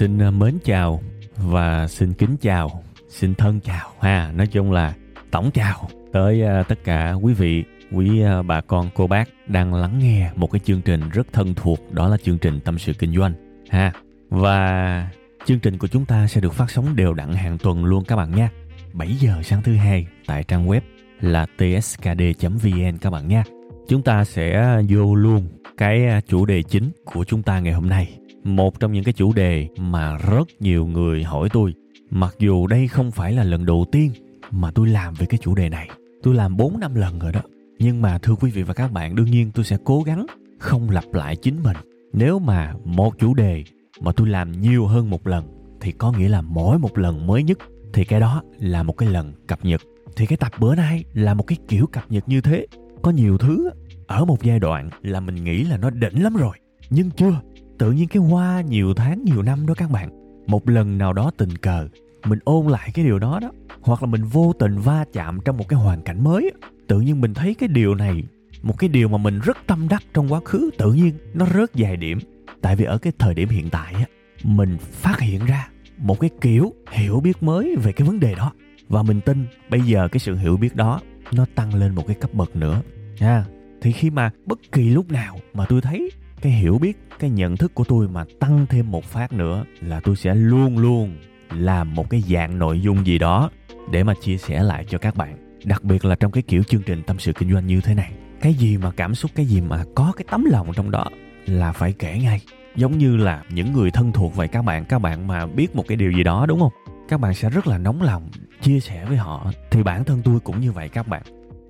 Xin à, mến chào và xin kính chào, xin thân chào, ha. Nói chung là tổng chào tới à, tất cả quý vị, quý à, bà con, cô bác đang lắng nghe một cái chương trình rất thân thuộc, đó là chương trình tâm sự kinh doanh, ha. Và chương trình của chúng ta sẽ được phát sóng đều đặn hàng tuần luôn các bạn nha 7 giờ sáng thứ hai tại trang web là tskd.vn các bạn nha chúng ta sẽ vô luôn cái chủ đề chính của chúng ta ngày hôm nay một trong những cái chủ đề mà rất nhiều người hỏi tôi. Mặc dù đây không phải là lần đầu tiên mà tôi làm về cái chủ đề này. Tôi làm 4 năm lần rồi đó. Nhưng mà thưa quý vị và các bạn, đương nhiên tôi sẽ cố gắng không lặp lại chính mình. Nếu mà một chủ đề mà tôi làm nhiều hơn một lần, thì có nghĩa là mỗi một lần mới nhất. Thì cái đó là một cái lần cập nhật. Thì cái tập bữa nay là một cái kiểu cập nhật như thế. Có nhiều thứ ở một giai đoạn là mình nghĩ là nó đỉnh lắm rồi, nhưng chưa tự nhiên cái qua nhiều tháng, nhiều năm đó các bạn. Một lần nào đó tình cờ, mình ôn lại cái điều đó đó. Hoặc là mình vô tình va chạm trong một cái hoàn cảnh mới tự nhiên mình thấy cái điều này, một cái điều mà mình rất tâm đắc trong quá khứ, tự nhiên nó rớt dài điểm. Tại vì ở cái thời điểm hiện tại á, mình phát hiện ra một cái kiểu hiểu biết mới về cái vấn đề đó. Và mình tin bây giờ cái sự hiểu biết đó nó tăng lên một cái cấp bậc nữa. Nha thì khi mà bất kỳ lúc nào mà tôi thấy cái hiểu biết, cái nhận thức của tôi mà tăng thêm một phát nữa là tôi sẽ luôn luôn làm một cái dạng nội dung gì đó để mà chia sẻ lại cho các bạn. Đặc biệt là trong cái kiểu chương trình tâm sự kinh doanh như thế này. Cái gì mà cảm xúc, cái gì mà có cái tấm lòng trong đó là phải kể ngay. Giống như là những người thân thuộc vậy các bạn các bạn mà biết một cái điều gì đó, đúng không? Các bạn sẽ rất là nóng lòng chia sẻ với họ. Thì bản thân tôi cũng như vậy các bạn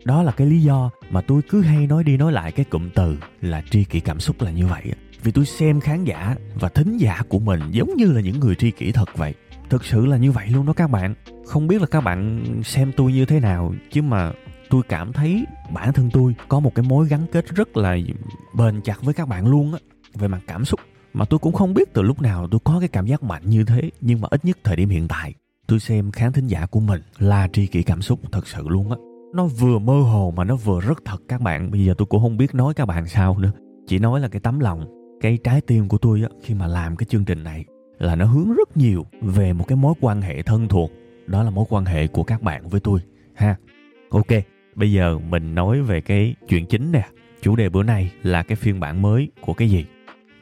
đó là cái lý do mà tôi cứ hay nói đi nói lại cái cụm từ là tri kỷ cảm xúc là như vậy. Vì tôi xem khán giả và thính giả của mình giống như là những người tri kỷ thật vậy. Thực sự là như vậy luôn đó các bạn. Không biết là các bạn xem tôi như thế nào, chứ mà tôi cảm thấy bản thân tôi có một cái mối gắn kết rất là bền chặt với các bạn luôn á, về mặt cảm xúc. Mà tôi cũng không biết từ lúc nào tôi có cái cảm giác mạnh như thế, nhưng mà ít nhất thời điểm hiện tại, tôi xem khán thính giả của mình là tri kỷ cảm xúc thật sự luôn á nó vừa mơ hồ mà nó vừa rất thật các bạn. Bây giờ tôi cũng không biết nói các bạn sao nữa. Chỉ nói là cái tấm lòng, cái trái tim của tôi á, khi mà làm cái chương trình này là nó hướng rất nhiều về một cái mối quan hệ thân thuộc. Đó là mối quan hệ của các bạn với tôi, ha. Ok, bây giờ mình nói về cái chuyện chính nè. Chủ đề bữa nay là cái phiên bản mới của cái gì?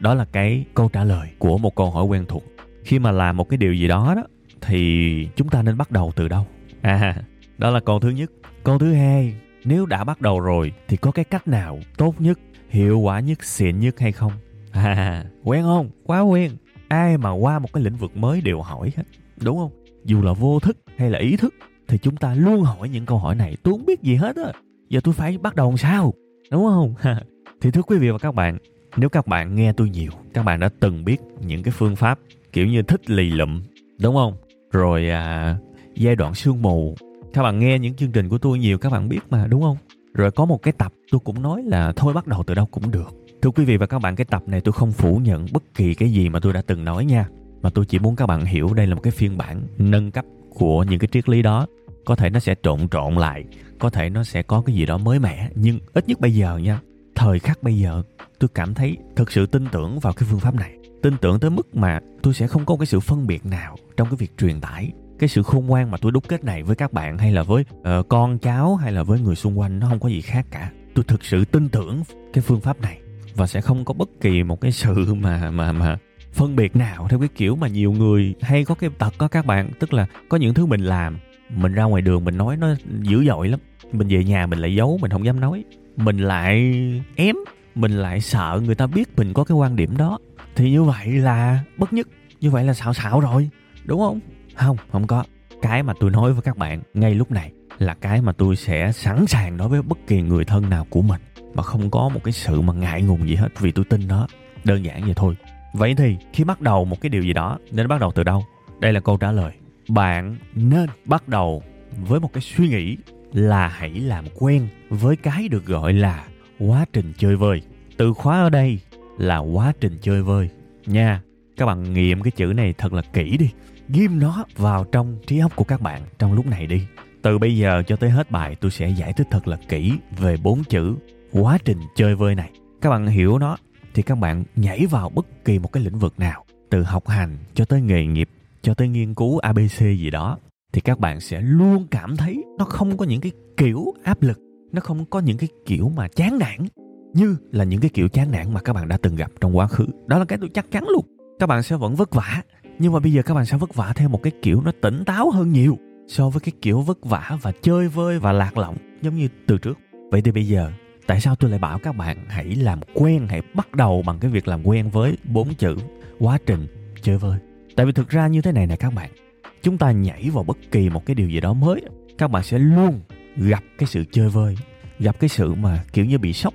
Đó là cái câu trả lời của một câu hỏi quen thuộc. Khi mà làm một cái điều gì đó đó, thì chúng ta nên bắt đầu từ đâu? À đó là câu thứ nhất câu thứ hai nếu đã bắt đầu rồi thì có cái cách nào tốt nhất hiệu quả nhất xịn nhất hay không? À quen không? Quá quen. Ai mà qua một cái lĩnh vực mới đều hỏi hết đúng không? Dù là vô thức hay là ý thức thì chúng ta luôn hỏi những câu hỏi này. Tôi không biết gì hết á. Giờ tôi phải bắt đầu làm sao? Đúng không? Thì thưa quý vị và các bạn nếu các bạn nghe tôi nhiều các bạn đã từng biết những cái phương pháp kiểu như thích lì lụm đúng không? Rồi à, giai đoạn sương mù các bạn nghe những chương trình của tôi nhiều, các bạn biết mà, đúng không? Rồi có một cái tập tôi cũng nói là thôi bắt đầu từ đâu cũng được. Thưa quý vị và các bạn, cái tập này tôi không phủ nhận bất kỳ cái gì mà tôi đã từng nói nha. Mà tôi chỉ muốn các bạn hiểu đây là một cái phiên bản nâng cấp của những cái triết lý đó. Có thể nó sẽ trộn trộn lại, có thể nó sẽ có cái gì đó mới mẻ, nhưng ít nhất bây giờ nha, thời khắc bây giờ, tôi cảm thấy thực sự tin tưởng vào cái phương pháp này. Tin tưởng tới mức mà tôi sẽ không có cái sự phân biệt nào trong cái việc truyền tải cái sự khôn ngoan mà tôi đúc kết này với các bạn hay là với uh, con cháu hay là với người xung quanh nó không có gì khác cả. Tôi thực sự tin tưởng cái phương pháp này và sẽ không có bất kỳ một cái sự mà mà mà phân biệt nào theo cái kiểu mà nhiều người hay có cái tật có các bạn. Tức là có những thứ mình làm mình ra ngoài đường mình nói nó dữ dội lắm. Mình về nhà mình lại giấu mình không dám nói. Mình lại ém mình lại sợ người ta biết mình có cái quan điểm đó. Thì như vậy là bất nhất như vậy là xạo xạo rồi đúng không? Không không có. Cái mà tôi nói với các bạn ngay lúc này là cái mà tôi sẽ sẵn sàng nói với bất kỳ người thân nào của mình mà không có một cái sự mà ngại ngùng gì hết vì tôi tin nó. Đơn giản vậy thôi. Vậy thì khi bắt đầu một cái điều gì đó, nên bắt đầu từ đâu? Đây là câu trả lời. Bạn nên bắt đầu với một cái suy nghĩ là hãy làm quen với cái được gọi là quá trình chơi vơi. Từ khóa ở đây là quá trình chơi vơi. Nha, các bạn nghiệm cái chữ này thật là kỹ đi ghim nó vào trong trí óc của các bạn trong lúc này đi. Từ bây giờ cho tới hết bài, tôi sẽ giải thích thật là kỹ về bốn chữ quá trình chơi vơi này. Các bạn hiểu nó, thì các bạn nhảy vào bất kỳ một cái lĩnh vực nào, từ học hành cho tới nghề nghiệp, cho tới nghiên cứu abc gì đó, thì các bạn sẽ luôn cảm thấy nó không có những cái kiểu áp lực, nó không có những cái kiểu mà chán nản, như là những cái kiểu chán nản mà các bạn đã từng gặp trong quá khứ. Đó là cái tôi chắc chắn luôn. Các bạn sẽ vẫn vất vả nhưng mà bây giờ các bạn sẽ vất vả theo một cái kiểu nó tỉnh táo hơn nhiều so với cái kiểu vất vả và chơi vơi và lạc lõng giống như từ trước. Vậy thì bây giờ, tại sao tôi lại bảo các bạn hãy làm quen, hãy bắt đầu bằng cái việc làm quen với bốn chữ quá trình chơi vơi? Tại vì thực ra như thế này nè các bạn, chúng ta nhảy vào bất kỳ một cái điều gì đó mới, các bạn sẽ luôn gặp cái sự chơi vơi, gặp cái sự mà kiểu như bị sốc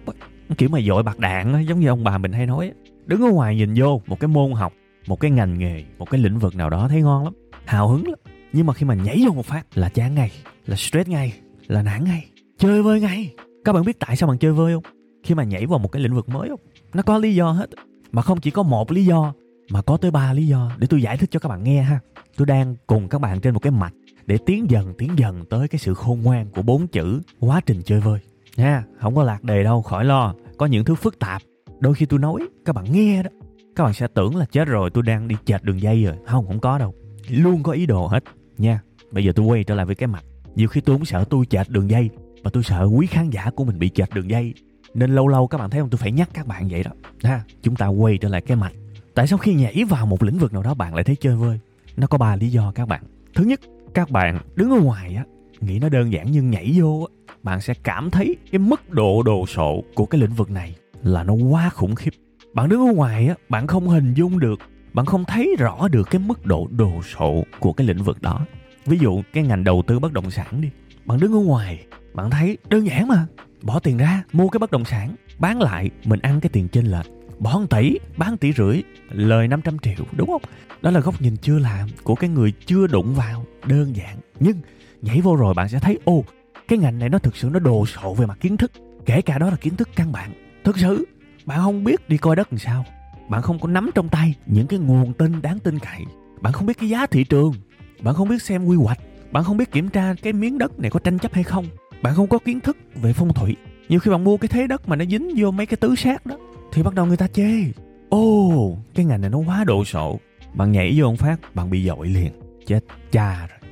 kiểu mà dội bạc đạn giống như ông bà mình hay nói đứng ở ngoài nhìn vô một cái môn học một cái ngành nghề, một cái lĩnh vực nào đó thấy ngon lắm, hào hứng lắm. Nhưng mà khi mà nhảy vô một phát là chán ngay, là stress ngay, là nản ngay, chơi vơi ngay. Các bạn biết tại sao bạn chơi vơi không? Khi mà nhảy vào một cái lĩnh vực mới không? Nó có lý do hết. Mà không chỉ có một lý do, mà có tới ba lý do để tôi giải thích cho các bạn nghe ha. Tôi đang cùng các bạn trên một cái mạch để tiến dần tiến dần tới cái sự khôn ngoan của bốn chữ quá trình chơi vơi. Nha, không có lạc đề đâu, khỏi lo. Có những thứ phức tạp. Đôi khi tôi nói, các bạn nghe đó các bạn sẽ tưởng là chết rồi, tôi đang đi chệch đường dây rồi. Không không có đâu. Luôn có ý đồ hết, nha. Bây giờ tôi quay trở lại với cái mặt. Nhiều khi tôi cũng sợ tôi chệch đường dây và tôi sợ quý khán giả của mình bị chệch đường dây. Nên lâu lâu các bạn thấy không? Tôi phải nhắc các bạn vậy đó. Ha, chúng ta quay trở lại cái mạch tại sao khi nhảy vào một lĩnh vực nào đó bạn lại thấy chơi vơi? Nó có ba lý do các bạn. Thứ nhất, các bạn đứng ở ngoài á, nghĩ nó đơn giản nhưng nhảy vô á, bạn sẽ cảm thấy cái mức độ đồ sộ của cái lĩnh vực này là nó quá khủng khiếp bạn đứng ở ngoài á, bạn không hình dung được, bạn không thấy rõ được cái mức độ đồ sộ của cái lĩnh vực đó. Ví dụ cái ngành đầu tư bất động sản đi, bạn đứng ở ngoài, bạn thấy đơn giản mà, bỏ tiền ra, mua cái bất động sản, bán lại, mình ăn cái tiền trên lệch, bỏ 1 tỷ, bán tỷ rưỡi, lời 500 triệu, đúng không? Đó là góc nhìn chưa làm của cái người chưa đụng vào, đơn giản. Nhưng nhảy vô rồi bạn sẽ thấy, ô, cái ngành này nó thực sự nó đồ sộ về mặt kiến thức, kể cả đó là kiến thức căn bản. Thực sự bạn không biết đi coi đất làm sao. Bạn không có nắm trong tay những cái nguồn tin đáng tin cậy. Bạn không biết cái giá thị trường. Bạn không biết xem quy hoạch. Bạn không biết kiểm tra cái miếng đất này có tranh chấp hay không. Bạn không có kiến thức về phong thủy. Nhiều khi bạn mua cái thế đất mà nó dính vô mấy cái tứ sát đó thì bắt đầu người ta chê. Ô oh, cái ngành này nó quá đồ sộ. Bạn nhảy vô một phát bạn bị dội liền. Chết cha rồi.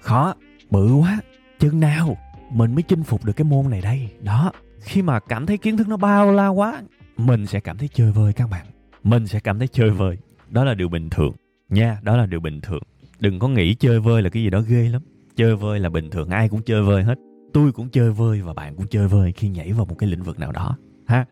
Khó bự quá. Chừng nào mình mới chinh phục được cái môn này đây? Đó khi mà cảm thấy kiến thức nó bao la quá mình sẽ cảm thấy chơi vơi các bạn. Mình sẽ cảm thấy chơi vơi. Đó là điều bình thường. Nha đó là điều bình thường. Đừng có nghĩ chơi vơi là cái gì đó ghê lắm. Chơi vơi là bình thường. Ai cũng chơi vơi hết. Tôi cũng chơi vơi và bạn cũng chơi vơi khi nhảy vào một cái lĩnh vực nào đó. Ha?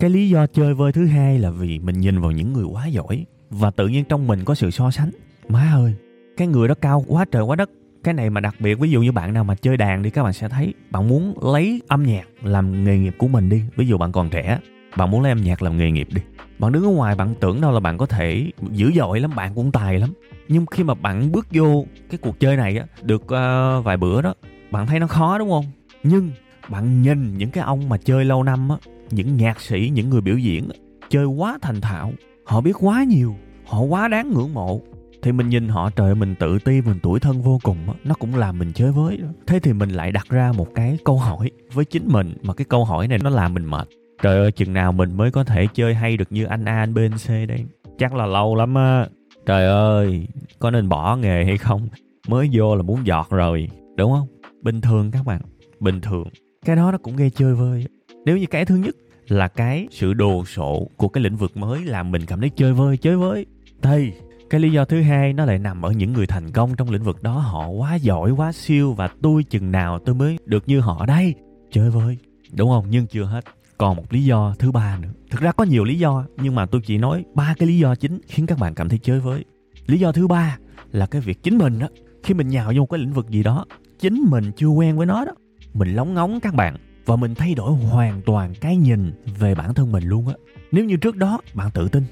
Cái lý do chơi vơi thứ hai là vì mình nhìn vào những người quá giỏi và tự nhiên trong mình có sự so sánh. Má ơi cái người đó cao quá trời quá đất. Cái này mà đặc biệt ví dụ như bạn nào mà chơi đàn đi các bạn sẽ thấy bạn muốn lấy âm nhạc làm nghề nghiệp của mình đi. Ví dụ bạn còn trẻ bạn muốn lấy âm nhạc làm nghề nghiệp đi. Bạn đứng ở ngoài bạn tưởng đâu là bạn có thể dữ dội lắm bạn cũng tài lắm. Nhưng khi mà bạn bước vô cái cuộc chơi này á được uh, vài bữa đó bạn thấy nó khó đúng không? Nhưng bạn nhìn những cái ông mà chơi lâu năm á những nhạc sĩ những người biểu diễn chơi quá thành thạo họ biết quá nhiều họ quá đáng ngưỡng mộ. Thì mình nhìn họ trời mình tự ti mình tuổi thân vô cùng á nó cũng làm mình chơi với. Thế thì mình lại đặt ra một cái câu hỏi với chính mình mà cái câu hỏi này nó làm mình mệt trời ơi, chừng nào mình mới có thể chơi hay được như anh a, anh b, anh c đây? Chắc là lâu lắm á. Trời ơi, có nên bỏ nghề hay không? Mới vô là muốn giọt rồi, đúng không? Bình thường các bạn, bình thường. Cái đó nó cũng gây chơi vơi. Nếu như cái thứ nhất là cái sự đồ sộ của cái lĩnh vực mới làm mình cảm thấy chơi vơi, chơi với thì cái lý do thứ hai nó lại nằm ở những người thành công trong lĩnh vực đó, họ quá giỏi, quá siêu và tôi chừng nào tôi mới được như họ. Đây, chơi vơi, đúng không? Nhưng chưa hết còn một lý do thứ ba nữa. Thực ra có nhiều lý do, nhưng mà tôi chỉ nói ba cái lý do chính khiến các bạn cảm thấy chơi với. Lý do thứ ba là cái việc chính mình đó khi mình nhào vô một cái lĩnh vực gì đó, chính mình chưa quen với nó đó, mình lóng ngóng các bạn và mình thay đổi hoàn toàn cái nhìn về bản thân mình luôn á. Nếu như trước đó bạn tự tin,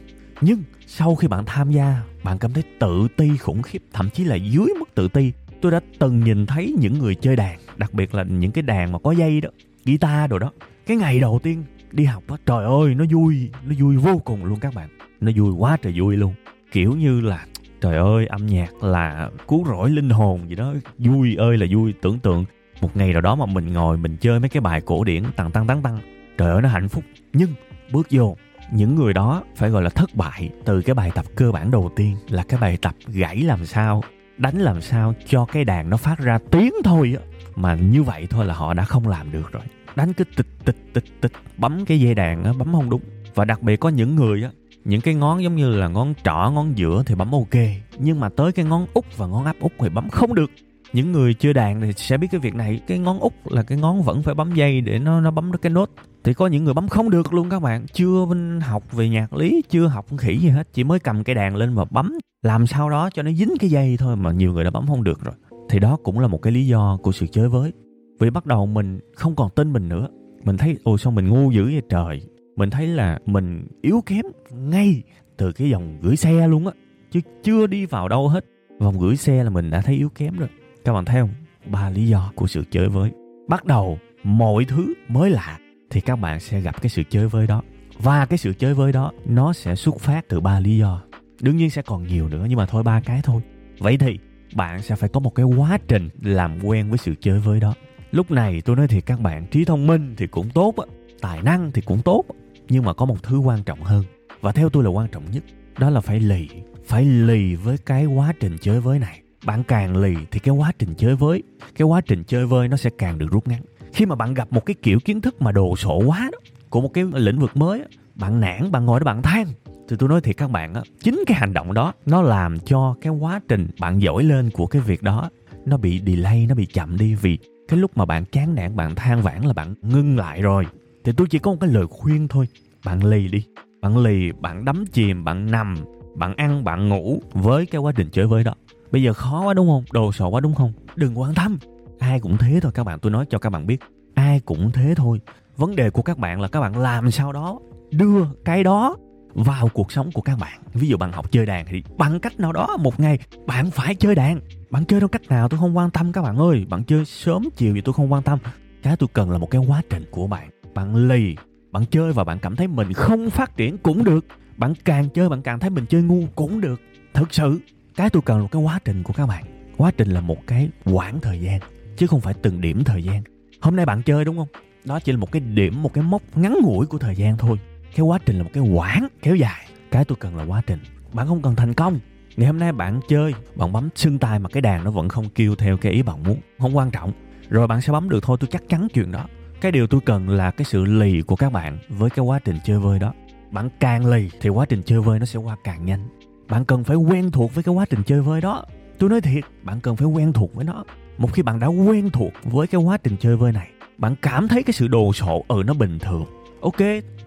nhưng sau khi bạn tham gia, bạn cảm thấy tự ti, khủng khiếp, thậm chí là dưới mức tự ti, tôi đã từng nhìn thấy những người chơi đàn, đặc biệt là những cái đàn mà có dây đó, guitar đồ đó cái ngày đầu tiên đi học á, trời ơi, nó vui nó vui vô cùng luôn các bạn. Nó vui quá trời vui luôn. Kiểu như là, trời ơi, âm nhạc là cứu rỗi linh hồn gì đó. Vui ơi là vui, tưởng tượng một ngày nào đó mà mình ngồi mình chơi mấy cái bài cổ điển tăng tăng tăng tăng. Trời ơi, nó hạnh phúc. Nhưng bước vô, những người đó phải gọi là thất bại từ cái bài tập cơ bản đầu tiên là cái bài tập gãy làm sao, đánh làm sao cho cái đàn nó phát ra tiếng thôi á. Mà như vậy thôi là họ đã không làm được rồi đánh cứ tịch tịch tịch tịch, bấm cái dây đàn á, bấm không đúng. Và đặc biệt có những người á, những cái ngón giống như là ngón trỏ, ngón giữa thì bấm ok. Nhưng mà tới cái ngón út và ngón áp út thì bấm không được. Những người chơi đàn thì sẽ biết cái việc này. Cái ngón út là cái ngón vẫn phải bấm dây để nó nó bấm được cái nốt. Thì có những người bấm không được luôn các bạn. Chưa học về nhạc lý, chưa học khỉ gì hết. Chỉ mới cầm cái đàn lên và bấm. Làm sao đó cho nó dính cái dây thôi mà nhiều người đã bấm không được rồi. Thì đó cũng là một cái lý do của sự chơi với vì bắt đầu mình không còn tin mình nữa. Mình thấy ồ sao mình ngu dữ vậy trời. Mình thấy là mình yếu kém ngay từ cái dòng gửi xe luôn á, chứ chưa đi vào đâu hết. Vòng gửi xe là mình đã thấy yếu kém rồi. Các bạn thấy không? Ba lý do của sự chơi với bắt đầu mọi thứ mới lạ thì các bạn sẽ gặp cái sự chơi với đó. Và cái sự chơi với đó, nó sẽ xuất phát từ ba lý do. Đương nhiên sẽ còn nhiều nữa, nhưng mà thôi ba cái thôi. Vậy thì bạn sẽ phải có một cái quá trình làm quen với sự chơi với đó lúc này tôi nói thiệt các bạn, trí thông minh thì cũng tốt tài năng thì cũng tốt, nhưng mà có một thứ quan trọng hơn. Và theo tôi là quan trọng nhất, đó là phải lì phải lì với cái quá trình chơi với này. Bạn càng lì thì cái quá trình chơi với cái quá trình chơi với nó sẽ càng được rút ngắn. Khi mà bạn gặp một cái kiểu kiến thức mà đồ sộ quá đó, của một cái lĩnh vực mới bạn nản, bạn ngồi đó bạn than. Thì tôi nói thiệt các bạn á, chính cái hành động đó, nó làm cho cái quá trình bạn giỏi lên của cái việc đó, nó bị delay, nó bị chậm đi vì cái lúc mà bạn chán nản, bạn than vãn là bạn ngưng lại rồi. Thì tôi chỉ có một cái lời khuyên thôi. Bạn lì đi. Bạn lì, bạn đắm chìm, bạn nằm, bạn ăn, bạn ngủ với cái quá trình chơi với đó. Bây giờ khó quá đúng không? Đồ sộ quá đúng không? Đừng quan tâm. Ai cũng thế thôi, các bạn, tôi nói cho các bạn biết. Ai cũng thế thôi. Vấn đề của các bạn là các bạn làm sao đó đưa cái đó vào cuộc sống của các bạn. Ví dụ bạn học chơi đàn thì bằng cách nào đó một ngày bạn phải chơi đàn bạn chơi theo cách nào? Tôi không quan tâm các bạn ơi. Bạn chơi sớm chiều gì tôi không quan tâm. Cái tôi cần là một cái quá trình của bạn. Bạn lì, bạn chơi và bạn cảm thấy mình không phát triển cũng được. Bạn càng chơi bạn càng thấy mình chơi ngu cũng được. Thực sự, cái tôi cần là một cái quá trình của các bạn. Quá trình là một cái quãng thời gian, chứ không phải từng điểm thời gian. Hôm nay bạn chơi đúng không? Đó chỉ là một cái điểm, một cái mốc ngắn ngủi của thời gian thôi. Cái quá trình là một cái quãng kéo dài. Cái tôi cần là quá trình. Bạn không cần thành công ngày hôm nay bạn chơi, bạn bấm sưng tay mà cái đàn nó vẫn không kêu theo cái ý bạn muốn, không quan trọng. Rồi bạn sẽ bấm được thôi, tôi chắc chắn chuyện đó. Cái điều tôi cần là cái sự lì của các bạn với cái quá trình chơi vơi đó. Bạn càng lì thì quá trình chơi vơi nó sẽ qua càng nhanh. Bạn cần phải quen thuộc với cái quá trình chơi vơi đó. Tôi nói thiệt, bạn cần phải quen thuộc với nó. Một khi bạn đã quen thuộc với cái quá trình chơi vơi này, bạn cảm thấy cái sự đồ sộ ừ nó bình thường. Ok,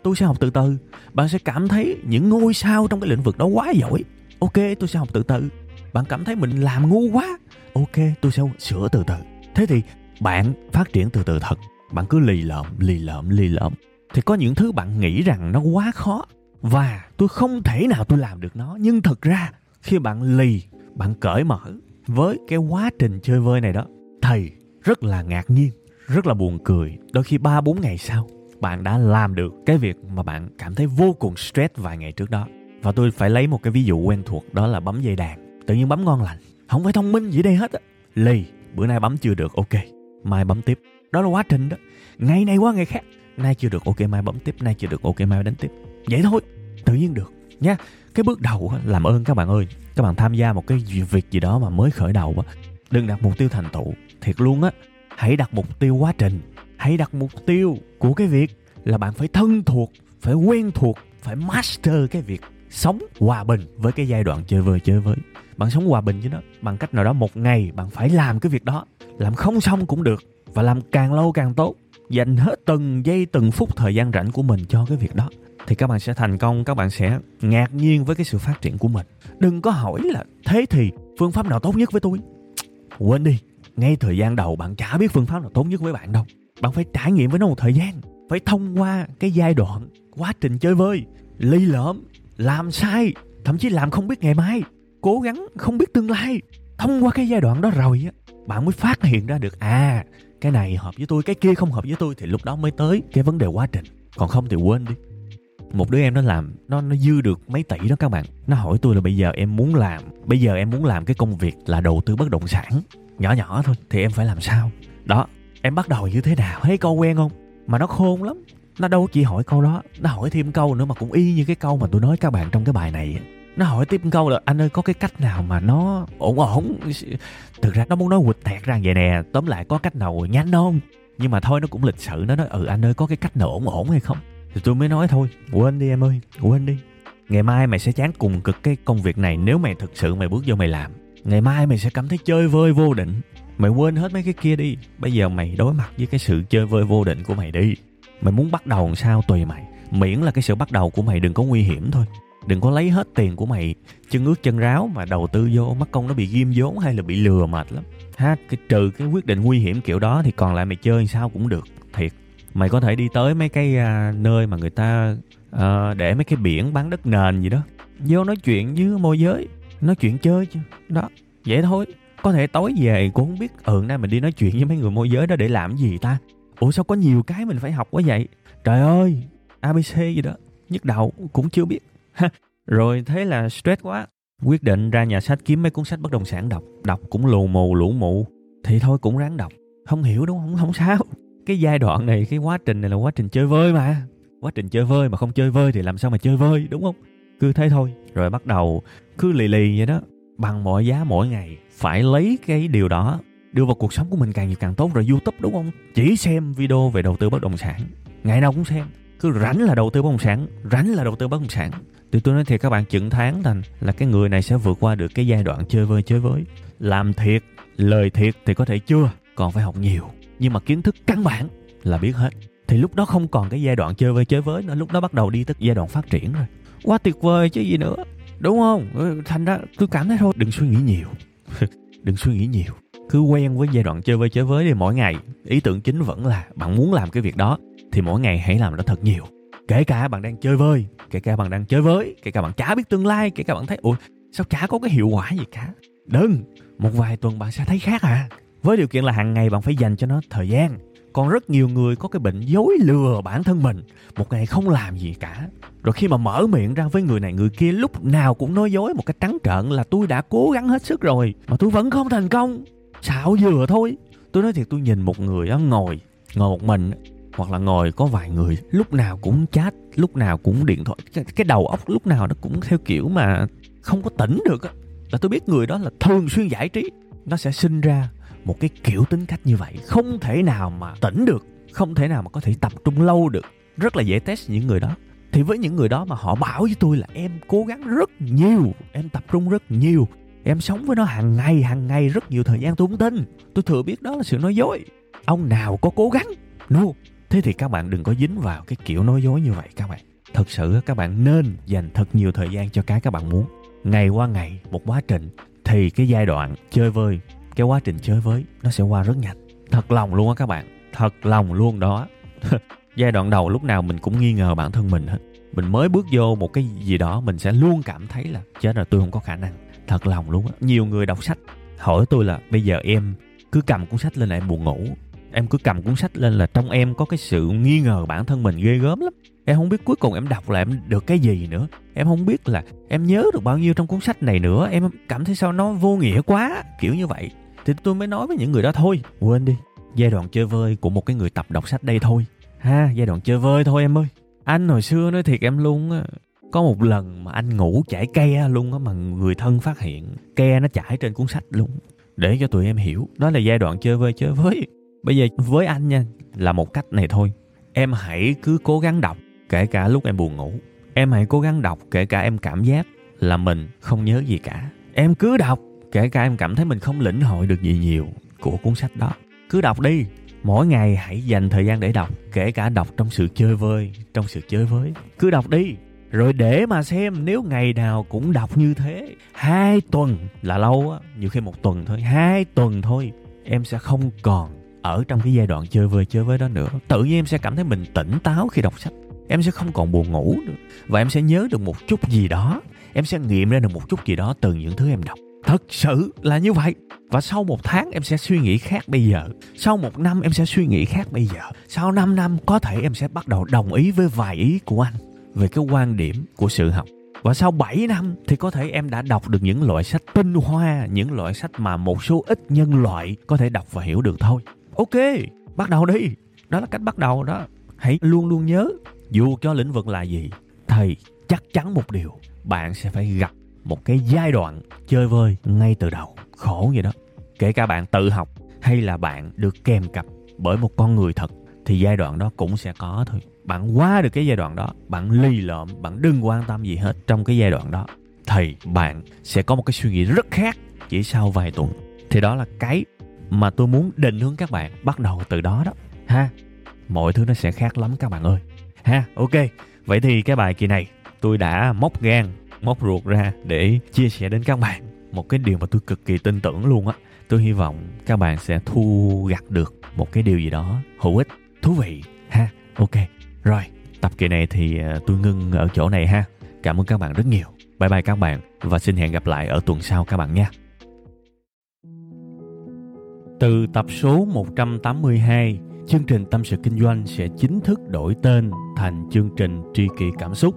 tôi sẽ học từ từ. Bạn sẽ cảm thấy những ngôi sao trong cái lĩnh vực đó quá giỏi ok, tôi sẽ học từ từ bạn cảm thấy mình làm ngu quá. Ok, tôi sẽ sửa từ từ thế thì bạn phát triển từ từ thật. Bạn cứ lì lợm lì lợm lì lợm. Thì có những thứ bạn nghĩ rằng nó quá khó và tôi không thể nào tôi làm được nó. Nhưng thực ra, khi bạn lì, bạn cởi mở với cái quá trình chơi vơi này đó, thầy rất là ngạc nhiên, rất là buồn cười. Đôi khi ba bốn ngày sau, bạn đã làm được cái việc mà bạn cảm thấy vô cùng stress vài ngày trước đó và tôi phải lấy một cái ví dụ quen thuộc, đó là bấm dây đàn. Tự nhiên bấm ngon lành. Không phải thông minh gì đây hết á. Lì, bữa nay bấm chưa được, ok. Mai bấm tiếp. Đó là quá trình đó. Ngày này qua ngày khác. Nay chưa được, ok, mai bấm tiếp. Nay chưa được, ok, mai đánh tiếp. Vậy thôi. Tự nhiên được. Nha, cái bước đầu làm ơn các bạn ơi. Các bạn tham gia một cái việc gì đó mà mới khởi đầu á. Đừng đặt mục tiêu thành tựu. Thiệt luôn á. Hãy đặt mục tiêu quá trình. Hãy đặt mục tiêu của cái việc là bạn phải thân thuộc, phải quen thuộc, phải master cái việc sống hòa bình với cái giai đoạn chơi vơi, chơi với bạn sống hòa bình với nó bằng cách nào đó một ngày bạn phải làm cái việc đó. Làm không xong cũng được và làm càng lâu càng tốt. Dành hết từng giây, từng phút thời gian rảnh của mình cho cái việc đó thì các bạn sẽ thành công, các bạn sẽ ngạc nhiên với cái sự phát triển của mình. Đừng có hỏi là thế thì phương pháp nào tốt nhất với tôi? Quên đi, ngay thời gian đầu bạn chả biết phương pháp nào tốt nhất với bạn đâu. Bạn phải trải nghiệm với nó một thời gian, phải thông qua cái giai đoạn quá trình chơi vơi, ly lợm làm sai, thậm chí làm không biết ngày mai, cố gắng không biết tương lai. Thông qua cái giai đoạn đó rồi á, bạn mới phát hiện ra được à cái này hợp với tôi, cái kia không hợp với tôi, thì lúc đó mới tới cái vấn đề quá trình. Còn không thì quên đi. Một đứa em nó làm, nó nó dư được mấy tỷ đó các bạn. Nó hỏi tôi là bây giờ em muốn làm, bây giờ em muốn làm cái công việc là đầu tư bất động sản, nhỏ nhỏ thôi, thì em phải làm sao? Đó, em bắt đầu như thế nào? Thấy câu quen không? Mà nó khôn lắm nó đâu chỉ hỏi câu đó, nó hỏi thêm câu nữa mà cũng y như cái câu mà tôi nói các bạn trong cái bài này nó hỏi tiếp câu là, anh ơi, có cái cách nào mà nó ổn ổn? Thực ra nó muốn nói quỵt tẹt ra vậy nè, tóm lại có cách nào nhanh không? Nhưng mà thôi, nó cũng lịch sự, nó nói ừ anh ơi, có cái cách nào ổn ổn hay không? Thì tôi mới nói thôi, quên đi em ơi, quên đi. Ngày mai mày sẽ chán cùng cực cái công việc này nếu mày thực sự mày bước vô mày làm. Ngày mai mày sẽ cảm thấy chơi vơi vô định. Mày quên hết mấy cái kia đi, bây giờ mày đối mặt với cái sự chơi vơi vô định của mày đi mày muốn bắt đầu làm sao tùy mày. Miễn là cái sự bắt đầu của mày đừng có nguy hiểm thôi. Đừng có lấy hết tiền của mày chân ướt chân ráo mà đầu tư vô mất công nó bị ghim vốn hay là bị lừa mệt lắm. Ha cái trừ cái quyết định nguy hiểm kiểu đó thì còn lại mày chơi sao cũng được. Thiệt. Mày có thể đi tới mấy cái à, nơi mà người ta à, để mấy cái biển bán đất nền gì đó. Vô nói chuyện với môi giới. Nói chuyện chơi chứ. Đó vậy thôi. Có thể tối về cũng không biết. Ừ nay mình đi nói chuyện với mấy người môi giới đó để làm gì ta? Ủa, sao có nhiều cái mình phải học quá vậy? Trời ơi abc gì đó, nhức đầu, cũng chưa biết. Rồi thế là stress quá. Quyết định ra nhà sách kiếm mấy cuốn sách bất động sản đọc. Đọc cũng lù mù, lũ mụ thì thôi, cũng ráng đọc. Không hiểu đúng không? Không sao. Cái giai đoạn này, cái quá trình này là quá trình chơi vơi mà. Quá trình chơi vơi mà không chơi vơi thì làm sao mà chơi vơi, đúng không? Cứ thế thôi. Rồi bắt đầu, cứ lì lì vậy đó. Bằng mọi giá mỗi ngày, phải lấy cái điều đó đưa vào cuộc sống của mình càng nhiều càng tốt. Rồi youtube, đúng không? Chỉ xem video về đầu tư bất động sản. Ngày nào cũng xem. Cứ rảnh là đầu tư bất động sản, rảnh là đầu tư bất động sản. Thì tôi nói thiệt, các bạn chừng tháng thành là cái người này sẽ vượt qua được cái giai đoạn chơi vơi, chơi với. Làm thiệt, lời thiệt thì có thể chưa, còn phải học nhiều. Nhưng mà kiến thức căn bản là biết hết. Thì lúc đó không còn cái giai đoạn chơi vơi, chơi với nữa. Lúc đó bắt đầu đi tới giai đoạn phát triển rồi. Quá tuyệt vời chứ gì nữa. Đúng không? Ừ, thành ra tôi cảm thấy thôi, đừng suy nghĩ nhiều. Đừng suy nghĩ nhiều cứ quen với giai đoạn chơi vơi chơi với thì mỗi ngày. Ý tưởng chính vẫn là bạn muốn làm cái việc đó, thì mỗi ngày hãy làm nó thật nhiều. Kể cả bạn đang chơi vơi, kể cả bạn đang chơi với, kể cả bạn chả biết tương lai, kể cả bạn thấy, ủa, sao chả có cái hiệu quả gì cả? Đừng, một vài tuần bạn sẽ thấy khác à. Với điều kiện là hàng ngày bạn phải dành cho nó thời gian. Còn rất nhiều người có cái bệnh dối lừa bản thân mình, một ngày không làm gì cả. Rồi khi mà mở miệng ra với người này, người kia lúc nào cũng nói dối một cách trắng trợn là tôi đã cố gắng hết sức rồi, mà tôi vẫn không thành công xạo dừa thôi. Tôi nói thiệt tôi nhìn một người á ngồi ngồi một mình hoặc là ngồi có vài người lúc nào cũng chat lúc nào cũng điện thoại cái, cái đầu óc lúc nào nó cũng theo kiểu mà không có tỉnh được á. Là tôi biết người đó là thường xuyên giải trí. Nó sẽ sinh ra một cái kiểu tính cách như vậy không thể nào mà tỉnh được không thể nào mà có thể tập trung lâu được. Rất là dễ test những người đó. Thì với những người đó mà họ bảo với tôi là em cố gắng rất nhiều em tập trung rất nhiều em sống với nó hàng ngày hàng ngày rất nhiều thời gian tôi không tin. Tôi thừa biết đó là sự nói dối. Ông nào có cố gắng? No thế thì các bạn đừng có dính vào cái kiểu nói dối như vậy các bạn. Thật sự các bạn nên dành thật nhiều thời gian cho cái các bạn muốn. Ngày qua ngày, một quá trình, thì cái giai đoạn chơi vơi, cái quá trình chơi với nó sẽ qua rất nhanh. Thật lòng luôn á các bạn, thật lòng luôn đó. Giai đoạn đầu lúc nào mình cũng nghi ngờ bản thân mình hết. Mình mới bước vô một cái gì đó, mình sẽ luôn cảm thấy là, chết rồi, tôi không có khả năng thật lòng luôn á. Nhiều người đọc sách hỏi tôi là, bây giờ em cứ cầm cuốn sách lên là em buồn ngủ. Em cứ cầm cuốn sách lên là trong em có cái sự nghi ngờ bản thân mình ghê gớm lắm. Em không biết cuối cùng em đọc là em được cái gì nữa. Em không biết là em nhớ được bao nhiêu trong cuốn sách này nữa. Em cảm thấy sao nó vô nghĩa quá. Kiểu như vậy. Thì tôi mới nói với những người đó, thôi, quên đi. Giai đoạn chơi vơi của một cái người tập đọc sách đây thôi. Ha, giai đoạn chơi vơi thôi em ơi. Anh hồi xưa nói thiệt em luôn á có một lần mà anh ngủ chảy ke luôn á mà người thân phát hiện, ke nó chảy trên cuốn sách luôn. Để cho tụi em hiểu, đó là giai đoạn chơi vơi, chơi với bây giờ với anh nha, là một cách này thôi. Em hãy cứ cố gắng đọc, kể cả lúc em buồn ngủ. Em hãy cố gắng đọc, kể cả em cảm giác là mình không nhớ gì cả. Em cứ đọc, kể cả em cảm thấy mình không lĩnh hội được gì nhiều của cuốn sách đó. Cứ đọc đi. Mỗi ngày hãy dành thời gian để đọc, kể cả đọc trong sự chơi vơi, trong sự chơi với cứ đọc đi rồi để mà xem nếu ngày nào cũng đọc như thế. Hai tuần là lâu á, nhiều khi một tuần thôi. Hai tuần thôi, em sẽ không còn ở trong cái giai đoạn chơi vơi, chơi với đó nữa. Tự nhiên em sẽ cảm thấy mình tỉnh táo khi đọc sách. Em sẽ không còn buồn ngủ nữa. Và em sẽ nhớ được một chút gì đó. Em sẽ nghiệm ra được một chút gì đó từ những thứ em đọc. Thật sự là như vậy. Và sau một tháng em sẽ suy nghĩ khác bây giờ. Sau một năm em sẽ suy nghĩ khác bây giờ. Sau 5 năm có thể em sẽ bắt đầu đồng ý với vài ý của anh về cái quan điểm của sự học và sau 7 năm thì có thể em đã đọc được những loại sách tinh hoa, những loại sách mà một số ít nhân loại có thể đọc và hiểu được thôi. Ok, bắt đầu đi. Đó là cách bắt đầu đó. Hãy luôn luôn nhớ, dù cho lĩnh vực là gì, thầy chắc chắn một điều, bạn sẽ phải gặp một cái giai đoạn chơi vơi ngay từ đầu. Khổ vậy đó. Kể cả bạn tự học hay là bạn được kèm cặp bởi một con người thật thì giai đoạn đó cũng sẽ có thôi bạn qua được cái giai đoạn đó, bạn lì lợm, bạn đừng quan tâm gì hết trong cái giai đoạn đó, thì bạn sẽ có một cái suy nghĩ rất khác chỉ sau vài tuần. Thì đó là cái mà tôi muốn định hướng các bạn bắt đầu từ đó đó, ha. Mọi thứ nó sẽ khác lắm các bạn ơi, ha. Ok, vậy thì cái bài kỳ này tôi đã móc gan, móc ruột ra để chia sẻ đến các bạn một cái điều mà tôi cực kỳ tin tưởng luôn á. Tôi hy vọng các bạn sẽ thu gặt được một cái điều gì đó hữu ích, thú vị, ha. Ok rồi, tập kỳ này thì ờ, tôi ngưng ở chỗ này ha. Cảm ơn các bạn rất nhiều. Bye bye các bạn và xin hẹn gặp lại ở tuần sau các bạn nha. Từ tập số 182 chương trình tâm sự kinh doanh sẽ chính thức đổi tên thành chương trình tri kỷ cảm xúc.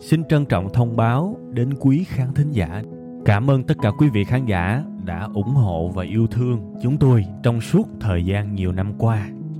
Xin trân trọng thông báo đến quý khán thính giả. Cảm ơn tất cả quý vị khán giả đã ủng hộ và yêu thương chúng tôi trong suốt thời gian nhiều năm qua.